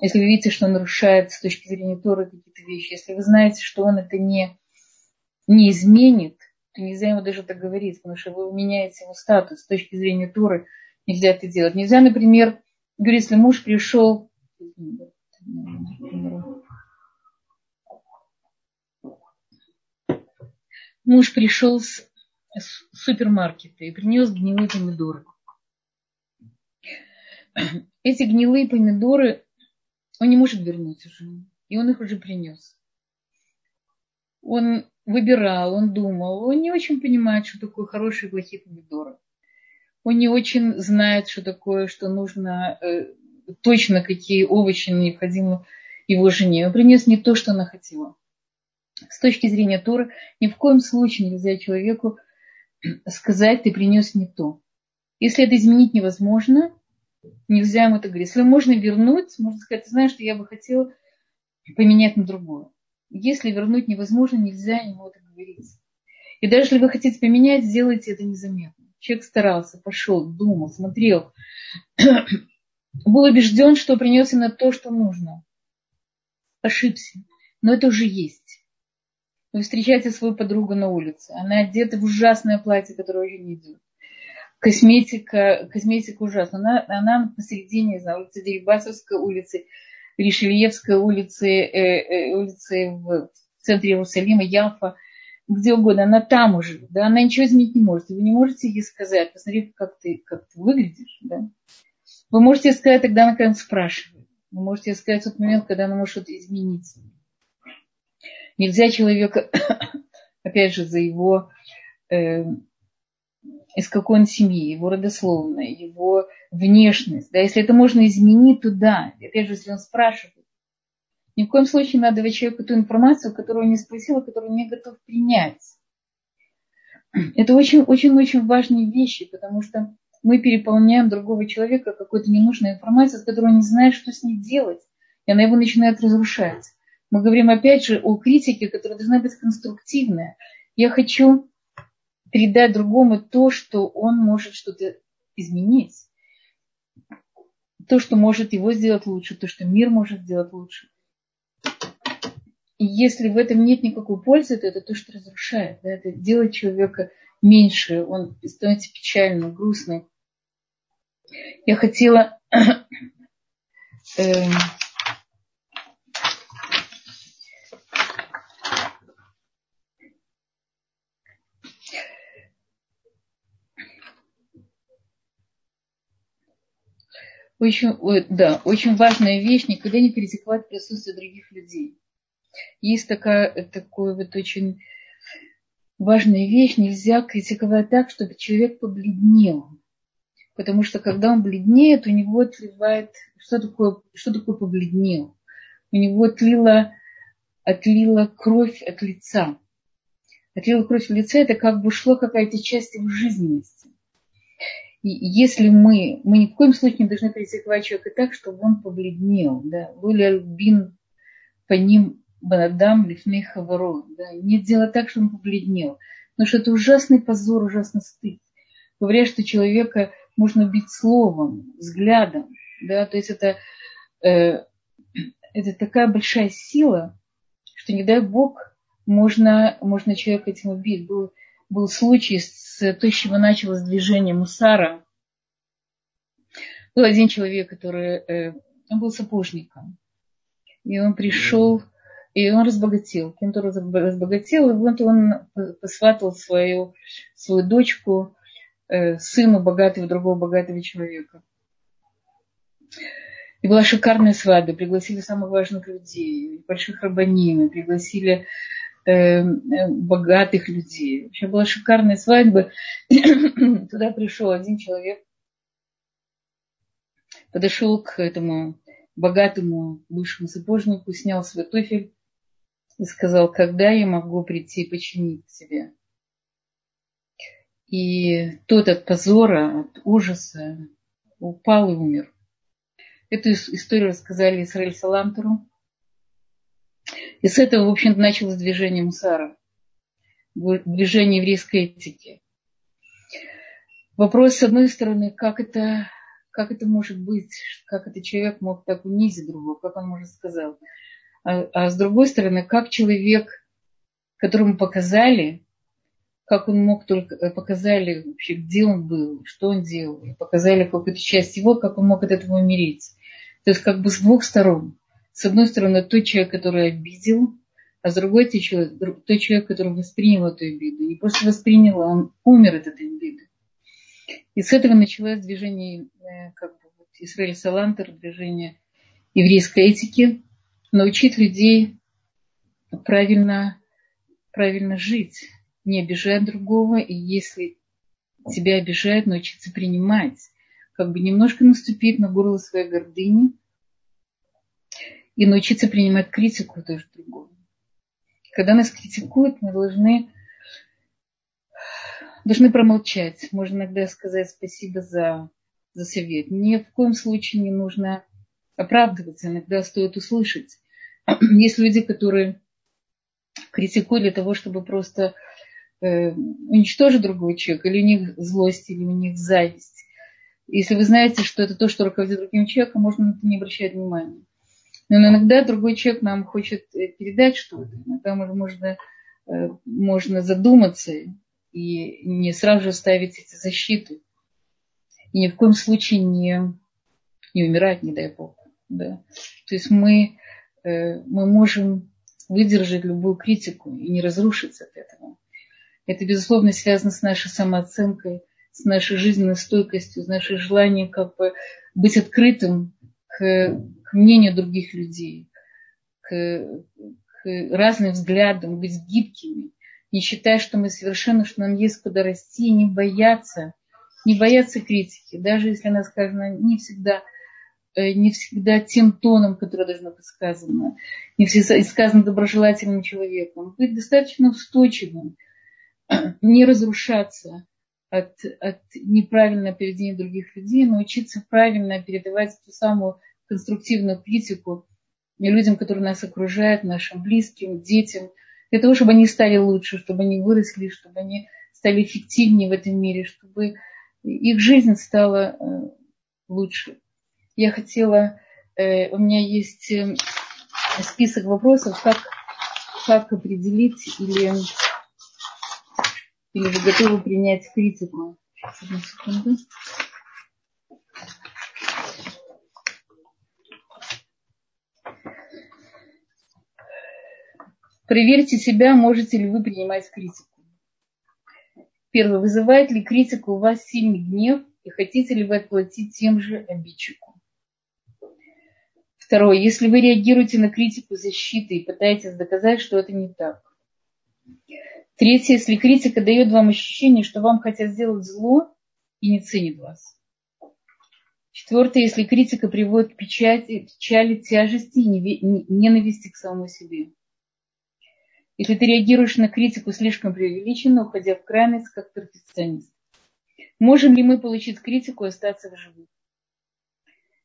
если вы видите, что он нарушает с точки зрения Торы какие-то вещи. Если вы знаете, что он это не, не изменит, то нельзя ему даже так говорить, потому что вы меняете его статус с точки зрения Туры. Нельзя это делать. Нельзя, например, говорить, если муж пришел, муж пришел с супермаркета и принес гнилые помидоры. Эти гнилые помидоры он не может вернуть уже. И он их уже принес. Он выбирал, он думал, он не очень понимает, что такое хорошие и плохие помидоры. Он не очень знает, что такое, что нужно, э, точно какие овощи необходимы его жене. Он принес не то, что она хотела. С точки зрения Торы, ни в коем случае нельзя человеку сказать, ты принес не то. Если это изменить невозможно, нельзя ему это говорить. Если можно вернуть, можно сказать, ты знаешь, что я бы хотела поменять на другое. Если вернуть невозможно, нельзя ему это говорить. И даже если вы хотите поменять, сделайте это незаметно. Человек старался, пошел, думал, смотрел, был убежден, что принес именно то, что нужно. Ошибся. Но это уже есть. Вы встречаете свою подругу на улице. Она одета в ужасное платье, которое уже не идет. косметика, косметика ужасна. Она, она посередине, не знаю, улицы Дерибасовской улицы, Ришельевской улицы, э, э, улицы в центре Иерусалима, Яфа, где угодно, она там уже, да, она ничего изменить не может. Вы не можете ей сказать, посмотри, как ты, как ты выглядишь, да. Вы можете сказать, тогда она когда спрашивает. Вы можете сказать тот момент, когда она может что-то изменить. Нельзя человека, опять же, за его э, из какой он семьи, его родословная, его внешность. Да, если это можно изменить, то да. Опять же, если он спрашивает. Ни в коем случае надо давать человеку ту информацию, которую он не спросил, которую он не готов принять. Это очень-очень-очень важные вещи, потому что мы переполняем другого человека какой-то ненужной информацией, с которой он не знает, что с ней делать. И она его начинает разрушать. Мы говорим опять же о критике, которая должна быть конструктивная. Я хочу передать другому то, что он может что-то изменить. То, что может его сделать лучше, то, что мир может сделать лучше. И если в этом нет никакой пользы, то это то, что разрушает. Да? Это делает человека меньше, он становится печальным, грустным. Я хотела э, очень, да, очень важная вещь, никогда не критиковать присутствие других людей. Есть такая, такая вот очень важная вещь, нельзя критиковать так, чтобы человек побледнел. Потому что когда он бледнеет, у него отливает, что такое, что такое побледнел? У него отлила, отлила кровь от лица. Отлила кровь от лица, это как бы шло какая-то часть его жизненности. Если мы, мы ни в коем случае не должны критиковать человека так, чтобы он побледнел. Да? Луля бин по ним банадам лифней хаворо. Да? Не делать так, чтобы он побледнел. Потому что это ужасный позор, ужасный стыд. Говорят, что человека можно убить словом, взглядом. Да? То есть это, э, это такая большая сила, что не дай Бог, можно, можно человека этим убить. Был, был случай с то, с чего началось движение Мусара. Был один человек, который э, он был сапожником. И он пришел, и он разбогател. Кем-то разбогател, и вот он посватал свою, свою дочку э, сыну богатого, другого богатого человека. И была шикарная свадьба. Пригласили самых важных людей, больших рабаним, пригласили богатых людей. Вообще была шикарная свадьба. Туда пришел один человек, подошел к этому богатому бывшему сапожнику, снял свой туфель и сказал, когда я могу прийти починить тебе. И тот от позора, от ужаса упал и умер. Эту историю рассказали Исраиль Саламтеру. И с этого, в общем-то, началось движение Мусара, движение еврейской этики. Вопрос, с одной стороны, как это, как это может быть, как этот человек мог так унизить другого, как он может сказал. А, а с другой стороны, как человек, которому показали, как он мог только, э, показали вообще, где он был, что он делал, показали какую-то часть его, как он мог от этого умереть. То есть как бы с двух сторон. С одной стороны, тот человек, который обидел, а с другой тот человек, тот человек, который воспринял эту обиду. И после воспринял, он умер от этой обиды. И с этого началось движение, э, как бы, вот, Исраиль Салантер, движение еврейской этики, научить людей правильно, правильно жить, не обижать другого, и если тебя обижают, научиться принимать, как бы немножко наступить на горло своей гордыни – и научиться принимать критику тоже другого. Когда нас критикуют, мы должны, должны промолчать. Можно иногда сказать спасибо за, за совет. Ни в коем случае не нужно оправдываться. Иногда стоит услышать. Есть люди, которые критикуют для того, чтобы просто э, уничтожить другого человека, или у них злость, или у них зависть. Если вы знаете, что это то, что руководит другим человеком, можно на это не обращать внимания. Но иногда другой человек нам хочет э, передать что-то. Иногда можно, э, можно задуматься и не сразу же ставить эти защиты. и ни в коем случае не, не умирать, не дай бог. Да. То есть мы, э, мы можем выдержать любую критику и не разрушиться от этого. Это, безусловно, связано с нашей самооценкой, с нашей жизненной стойкостью, с нашим желанием как бы быть открытым к, к мнению других людей, к, к разным взглядам, быть гибкими, не считая, что мы совершенно, что нам есть куда расти, не бояться, не бояться критики, даже если она сказана не всегда э, не всегда тем тоном, который должно быть сказано, не всегда сказано доброжелательным человеком. Быть достаточно устойчивым, не разрушаться от, от неправильного поведения других людей, научиться правильно передавать ту самую конструктивную критику людям, которые нас окружают, нашим близким, детям, для того, чтобы они стали лучше, чтобы они выросли, чтобы они стали эффективнее в этом мире, чтобы их жизнь стала э, лучше. Я хотела, э, у меня есть э, список вопросов, как, как определить или или вы готовы принять критику? Сейчас, одну секунду. Проверьте себя, можете ли вы принимать критику. Первое. Вызывает ли критика у вас сильный гнев и хотите ли вы отплатить тем же обидчику? Второе. Если вы реагируете на критику защиты и пытаетесь доказать, что это не так. Третье, если критика дает вам ощущение, что вам хотят сделать зло и не ценит вас. Четвертое, если критика приводит к печати, печали, тяжести и ненависти к самому себе. Если ты реагируешь на критику слишком преувеличенно, уходя в крайность, как перфекционист. Можем ли мы получить критику и остаться в живых?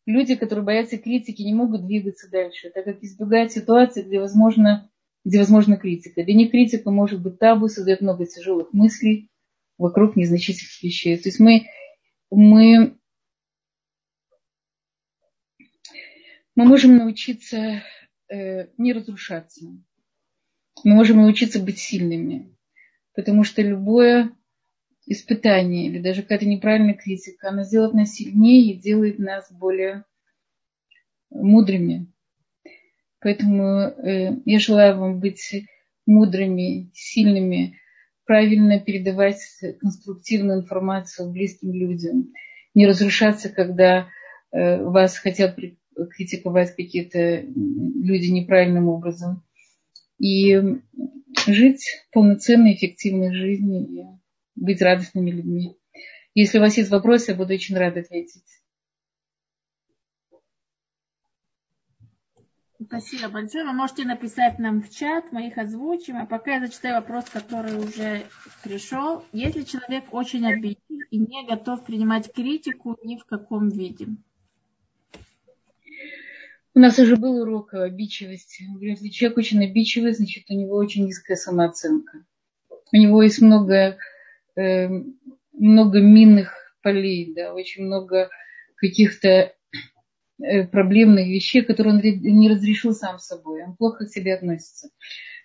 Люди, которые боятся критики, не могут двигаться дальше, так как избегают ситуации, где возможно где возможна критика. Для них критика может быть табу, создает много тяжелых мыслей вокруг незначительных вещей. То есть мы, мы, мы можем научиться э, не разрушаться. Мы можем научиться быть сильными. Потому что любое испытание или даже какая-то неправильная критика, она сделает нас сильнее и делает нас более мудрыми. Поэтому э, я желаю вам быть мудрыми, сильными, правильно передавать конструктивную информацию близким людям, не разрушаться, когда э, вас хотят критиковать какие-то люди неправильным образом. И жить полноценной, эффективной жизнью и быть радостными людьми. Если у вас есть вопросы, я буду очень рада ответить. Спасибо большое. Вы можете написать нам в чат, мы их озвучим. А пока я зачитаю вопрос, который уже пришел. Если человек очень обидчив и не готов принимать критику ни в каком виде? У нас уже был урок о обидчивости. Если человек очень обидчивый, значит, у него очень низкая самооценка. У него есть много, э, много минных полей, да, очень много каких-то Э, проблемных вещей, которые он не разрешил сам собой. Он плохо к себе относится.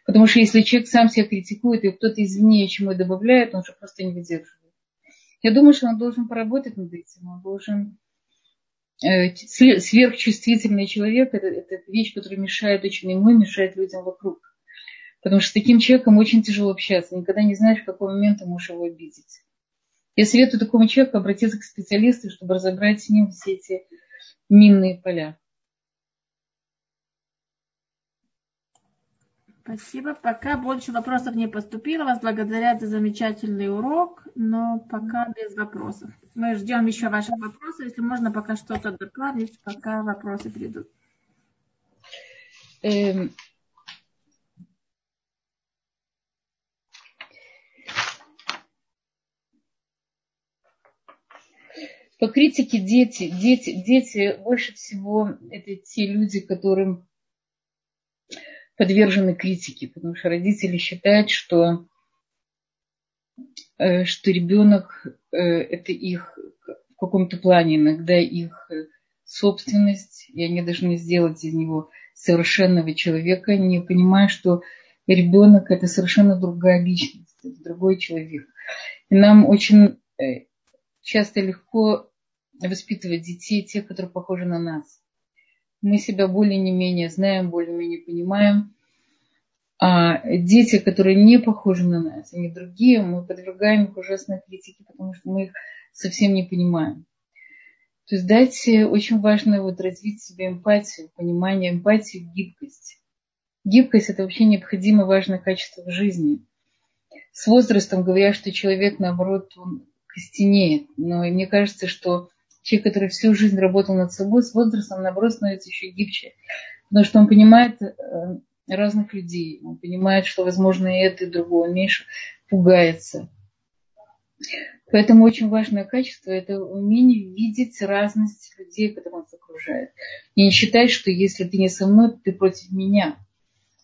Потому что если человек сам себя критикует, и кто-то извне чему добавляет, он же просто не выдерживает. Я думаю, что он должен поработать над этим. Он должен сверхчувствительный человек это, это вещь, которая мешает очень ему, мешает людям вокруг. Потому что с таким человеком очень тяжело общаться. Никогда не знаешь, в какой момент ты можешь его обидеть. Я советую такому человеку обратиться к специалисту, чтобы разобрать с ним все эти минные поля. Спасибо. Пока больше вопросов не поступило. Вас благодарят за замечательный урок, но пока без вопросов. Мы ждем еще ваших вопросов. Если можно, пока что-то добавить, пока вопросы придут. Эм, По критике дети, дети, дети больше всего это те люди, которым подвержены критике, потому что родители считают, что, э, что ребенок э, это их в каком-то плане иногда их собственность, и они должны сделать из него совершенного человека, не понимая, что ребенок это совершенно другая личность, это другой человек. И нам очень э, часто легко воспитывать детей, тех, которые похожи на нас. Мы себя более не менее знаем, более-менее понимаем. А дети, которые не похожи на нас, они другие, мы подвергаем их ужасной критике, потому что мы их совсем не понимаем. То есть дать очень важно вот развить себе эмпатию, понимание эмпатии, гибкость. Гибкость – это вообще необходимое важное качество в жизни. С возрастом говорят, что человек, наоборот, он костенеет. Но мне кажется, что человек, который всю жизнь работал над собой, с возрастом, наоборот, становится еще гибче. Потому что он понимает э, разных людей. Он понимает, что, возможно, и это, и другое. Он меньше пугается. Поэтому очень важное качество – это умение видеть разность людей, которые нас окружают. И не считать, что если ты не со мной, ты против меня.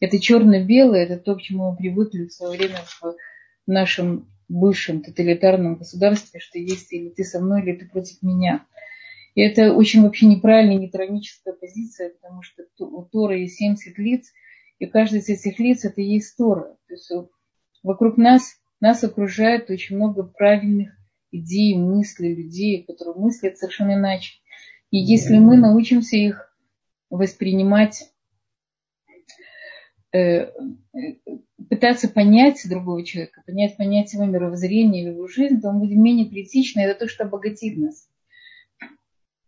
Это черно-белое, это то, к чему мы привыкли в свое время в нашем бывшем тоталитарном государстве, что есть или ты со мной, или ты против меня. И это очень вообще неправильная, нейтралическая позиция, потому что у Тора есть 70 лиц, и каждый из этих лиц это и есть Тора. То есть вокруг нас, нас окружает очень много правильных идей, мыслей, людей, которые мыслят совершенно иначе. И если мы научимся их воспринимать Э, пытаться понять другого человека, понять, понять его мировоззрение, его жизнь, то он будет менее критичный, это то, что обогатит нас.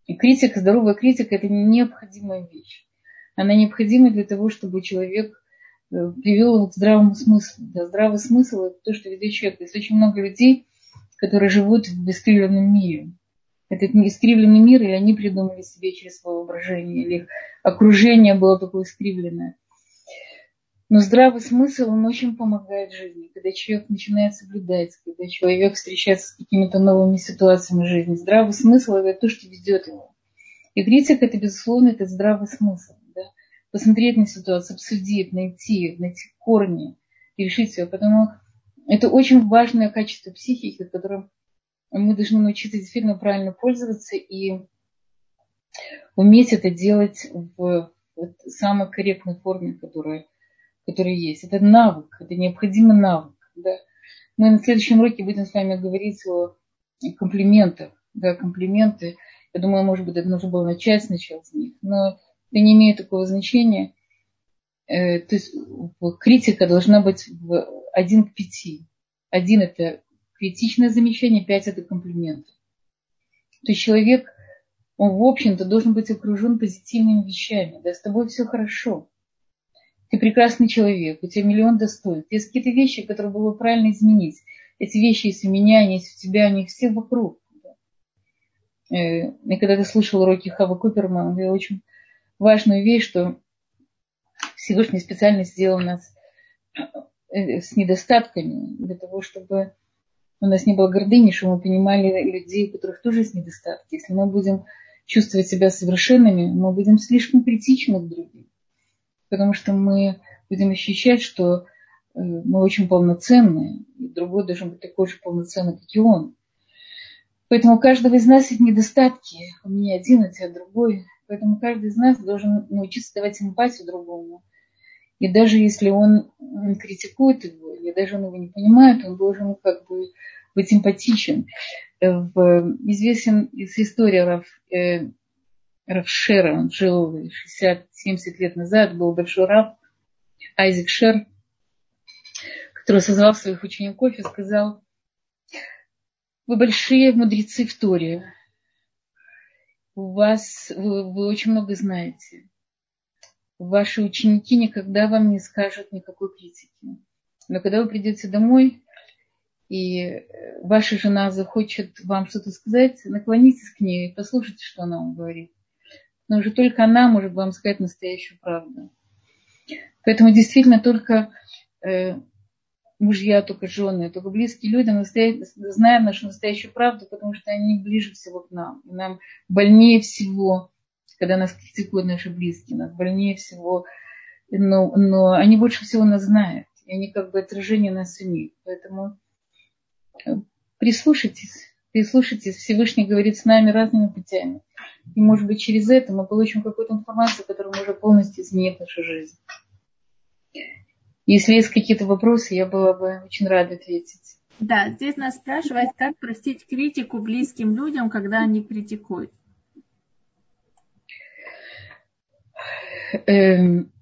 И критика, здоровая критика – это необходимая вещь. Она необходима для того, чтобы человек э, привел к здравому смыслу. Да, здравый смысл – это то, что ведет человек. Есть очень много людей, которые живут в искривленном мире. Этот искривленный мир, или они придумали себе через свое воображение, или окружение было такое искривленное – но здравый смысл, он очень помогает жизни. Когда человек начинает соблюдать, когда человек встречается с какими-то новыми ситуациями жизни. Здравый смысл – это то, что ведет его. И критика – это, безусловно, это здравый смысл. Да? Посмотреть на ситуацию, обсудить, найти, найти корни решить ее. Потому это очень важное качество психики, которым мы должны научиться действительно правильно пользоваться и уметь это делать в, в самой корректной форме, которая который есть. Это навык, это необходимый навык. Да? Мы на следующем уроке будем с вами говорить о комплиментах. Да, комплименты. Я думаю, может быть, это нужно было начать сначала с них. Но это не имеет такого значения. Э, то есть критика должна быть в один к пяти. Один это критичное замечание, пять это комплименты. То есть человек, он, в общем-то, должен быть окружен позитивными вещами. Да, с тобой все хорошо ты прекрасный человек, у тебя миллион достоинств. Есть какие-то вещи, которые было бы правильно изменить. Эти вещи есть у меня, они есть у тебя, они все вокруг. Э, и когда ты слушал уроки Хава Купермана, это очень важную вещь, что Всевышний специально сделал нас э, с недостатками, для того, чтобы у нас не было гордыни, чтобы мы понимали людей, у которых тоже есть недостатки. Если мы будем чувствовать себя совершенными, мы будем слишком критичны к другим потому что мы будем ощущать, что э, мы очень полноценные, и другой должен быть такой же полноценный, как и он. Поэтому у каждого из нас есть недостатки. У меня один, у тебя другой. Поэтому каждый из нас должен научиться давать эмпатию другому. И даже если он критикует его, или даже он его не понимает, он должен как бы быть эмпатичен. Э, в, известен из истории э, Равшера, он жил 60-70 лет назад, был большой раб, Айзек Шер, который созвал своих учеников и сказал, вы большие мудрецы в Торе, у вас, вы, вы очень много знаете. Ваши ученики никогда вам не скажут никакой критики. Но когда вы придете домой, и ваша жена захочет вам что-то сказать, наклонитесь к ней и послушайте, что она вам говорит но уже только она может вам сказать настоящую правду. Поэтому действительно только э, мужья, только жены, только близкие люди знаем нашу настоящую правду, потому что они ближе всего к нам. Нам больнее всего, когда нас критикуют наши близкие, нас больнее всего, но, но они больше всего нас знают. И они как бы отражение нас самих. Поэтому э, прислушайтесь, прислушайтесь. Всевышний говорит с нами разными путями. И, может быть, через это мы получим какую-то информацию, которая может полностью изменить нашу жизнь. Если есть какие-то вопросы, я была бы очень рада ответить. Да, здесь нас спрашивают, как простить критику близким людям, когда они критикуют. Эм,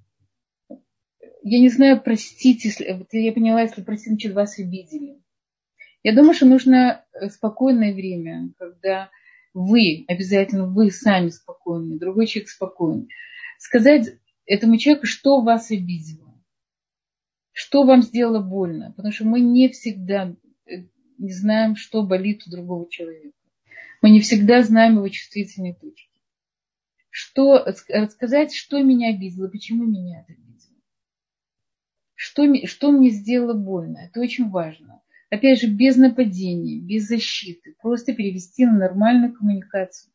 я не знаю, простить, если я поняла, если простить, значит, вас обидели. Я думаю, что нужно спокойное время, когда вы, обязательно вы сами спокойны, другой человек спокойный. Сказать этому человеку, что вас обидело, что вам сделало больно, потому что мы не всегда э, не знаем, что болит у другого человека. Мы не всегда знаем его чувствительные точки. Что, рассказать, что меня обидело, почему меня это обидело. Что, что мне сделало больно, это очень важно опять же, без нападения, без защиты, просто перевести на нормальную коммуникацию.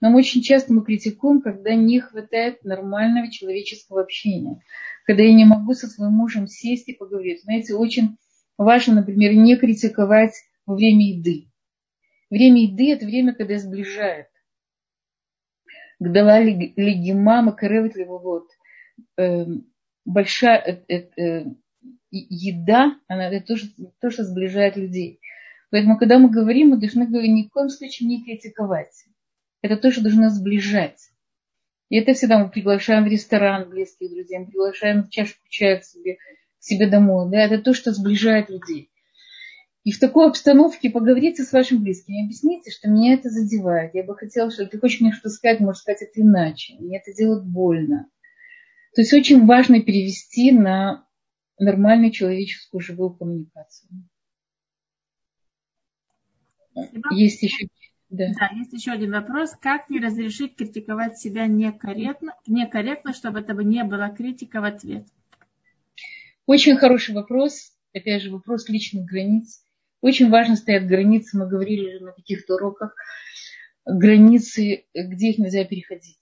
Нам очень часто мы критикуем, когда не хватает нормального человеческого общения, когда я не могу со своим мужем сесть и поговорить. Знаете, очень важно, например, не критиковать во время еды. Время еды – это время, когда сближает. Гдала легима макаревит вот большая, еда, она это то, что, то, что сближает людей. Поэтому, когда мы говорим, мы должны ни в коем случае не критиковать. Это то, что должно сближать. И это всегда мы приглашаем в ресторан близких друзей, мы приглашаем чашку чая к себе, к себе домой. Да, это то, что сближает людей. И в такой обстановке поговорите с вашим близким, объясните, что меня это задевает. Я бы хотела, что ты хочешь мне что сказать, можешь сказать это иначе. Мне это делает больно. То есть очень важно перевести на нормальную человеческую живую коммуникацию. Есть еще, да. да, есть еще один вопрос. Как не разрешить критиковать себя некорректно, некорректно, чтобы это не была критика в ответ? Очень хороший вопрос. Опять же, вопрос личных границ. Очень важно стоят границы. Мы говорили же на каких-то уроках. Границы, где их нельзя переходить.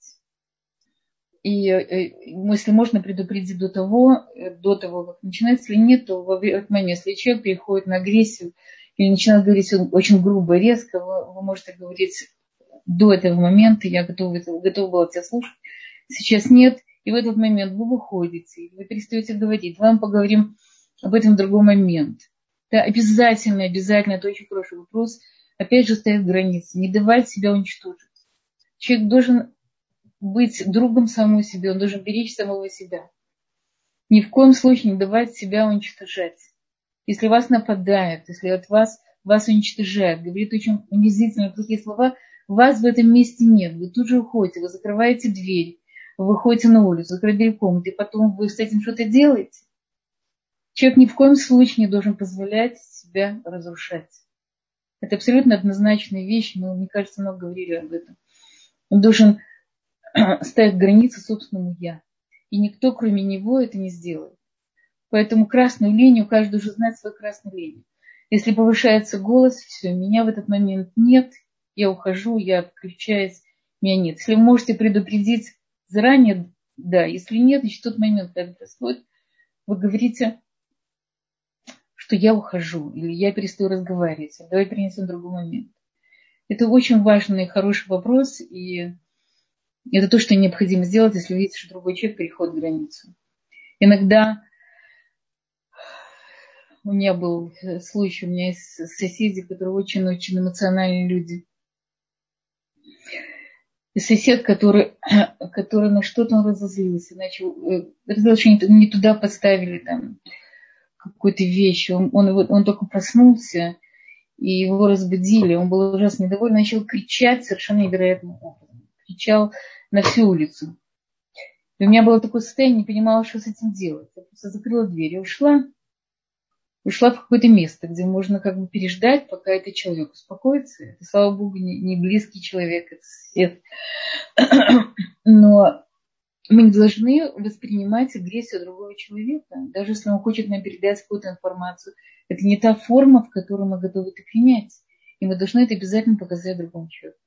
И э, если можно предупредить до того, э, до того, как начинается, если нет, то в этот момент, если человек переходит на агрессию или начинает говорить очень грубо, резко, вы, вы можете говорить до этого момента, я готова, готова была тебя слушать, сейчас нет, и в этот момент вы выходите, вы перестаете говорить, вам поговорим об этом в другой момент. Да, обязательно, обязательно, это очень хороший вопрос. Опять же, стоят границы, не давать себя уничтожить. Человек должен быть другом самому себе, он должен беречь самого себя. Ни в коем случае не давать себя уничтожать. Если вас нападает, если от вас вас уничтожает, говорит очень унизительно плохие слова, вас в этом месте нет. Вы тут же уходите, вы закрываете дверь, вы выходите на улицу, закрываете дверь и потом вы с этим что-то делаете. Человек ни в коем случае не должен позволять себя разрушать. Это абсолютно однозначная вещь, мы, мне кажется, много говорили об этом. Он должен ставит границы собственному «я». И никто, кроме него, это не сделает. Поэтому красную линию, каждый уже знает свою красную линию. Если повышается голос, все, меня в этот момент нет, я ухожу, я отключаюсь, меня нет. Если вы можете предупредить заранее, да, если нет, значит, тот момент, когда происходит, вы говорите, что я ухожу, или я перестаю разговаривать, давай перенесем другой момент. Это очень важный и хороший вопрос, и это то, что необходимо сделать, если видите, что другой человек переходит границу. Иногда у меня был случай, у меня есть соседи, которые очень-очень эмоциональные люди. И сосед, который, который на что-то он разозлился, начал, э, разозлился, что не, не туда поставили там какую-то вещь. Он, он, он только проснулся, и его разбудили. Он был ужасно недоволен, начал кричать совершенно невероятным образом. Кричал на всю улицу. И у меня было такое состояние, не понимала, что с этим делать. Я просто закрыла дверь и ушла. Ушла в какое-то место, где можно как бы переждать, пока этот человек успокоится. Это, слава богу, не, не близкий человек, это сосед. Но мы не должны воспринимать агрессию другого человека, даже если он хочет нам передать какую-то информацию. Это не та форма, в которой мы готовы это принять. И мы должны это обязательно показать другому человеку.